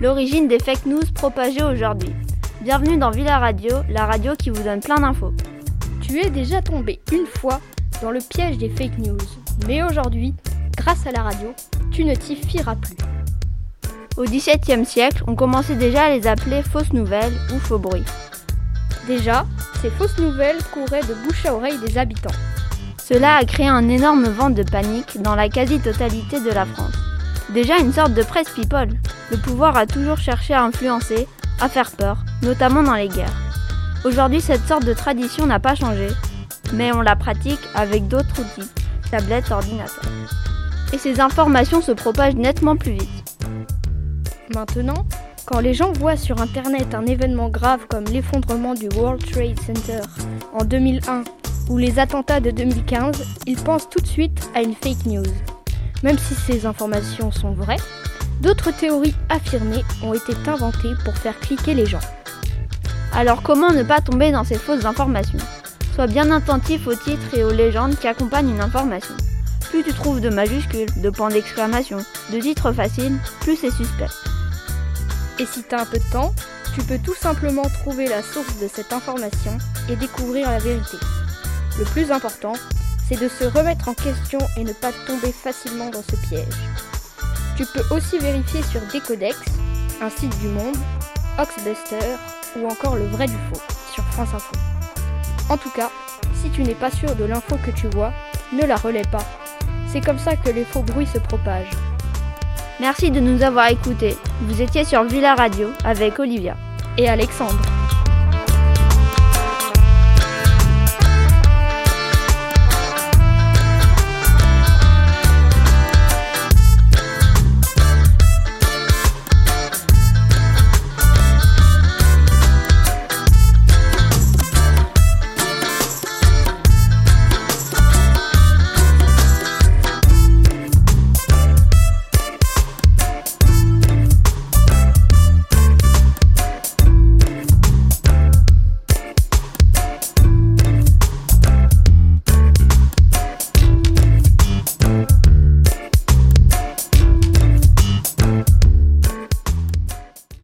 l'origine des fake news propagées aujourd'hui. Bienvenue dans Villa Radio, la radio qui vous donne plein d'infos. Tu es déjà tombé une fois dans le piège des fake news, mais aujourd'hui, grâce à la radio, tu ne t'y fieras plus. Au XVIIe siècle, on commençait déjà à les appeler fausses nouvelles ou faux bruits. Déjà, ces fausses nouvelles couraient de bouche à oreille des habitants. Cela a créé un énorme vent de panique dans la quasi-totalité de la France. Déjà une sorte de presse people. Le pouvoir a toujours cherché à influencer, à faire peur, notamment dans les guerres. Aujourd'hui, cette sorte de tradition n'a pas changé, mais on la pratique avec d'autres outils, tablettes, ordinateurs. Et ces informations se propagent nettement plus vite. Maintenant, quand les gens voient sur Internet un événement grave comme l'effondrement du World Trade Center en 2001 ou les attentats de 2015, ils pensent tout de suite à une fake news. Même si ces informations sont vraies, d'autres théories affirmées ont été inventées pour faire cliquer les gens. Alors comment ne pas tomber dans ces fausses informations? Sois bien attentif aux titres et aux légendes qui accompagnent une information. Plus tu trouves de majuscules, de points d'exclamation, de titres faciles, plus c'est suspect. Et si tu as un peu de temps, tu peux tout simplement trouver la source de cette information et découvrir la vérité. Le plus important, c'est de se remettre en question et ne pas tomber facilement dans ce piège. Tu peux aussi vérifier sur Decodex, un site du monde, Oxbuster ou encore le vrai du faux sur France Info. En tout cas, si tu n'es pas sûr de l'info que tu vois, ne la relais pas. C'est comme ça que les faux bruits se propagent. Merci de nous avoir écoutés. Vous étiez sur Villa Radio avec Olivia et Alexandre.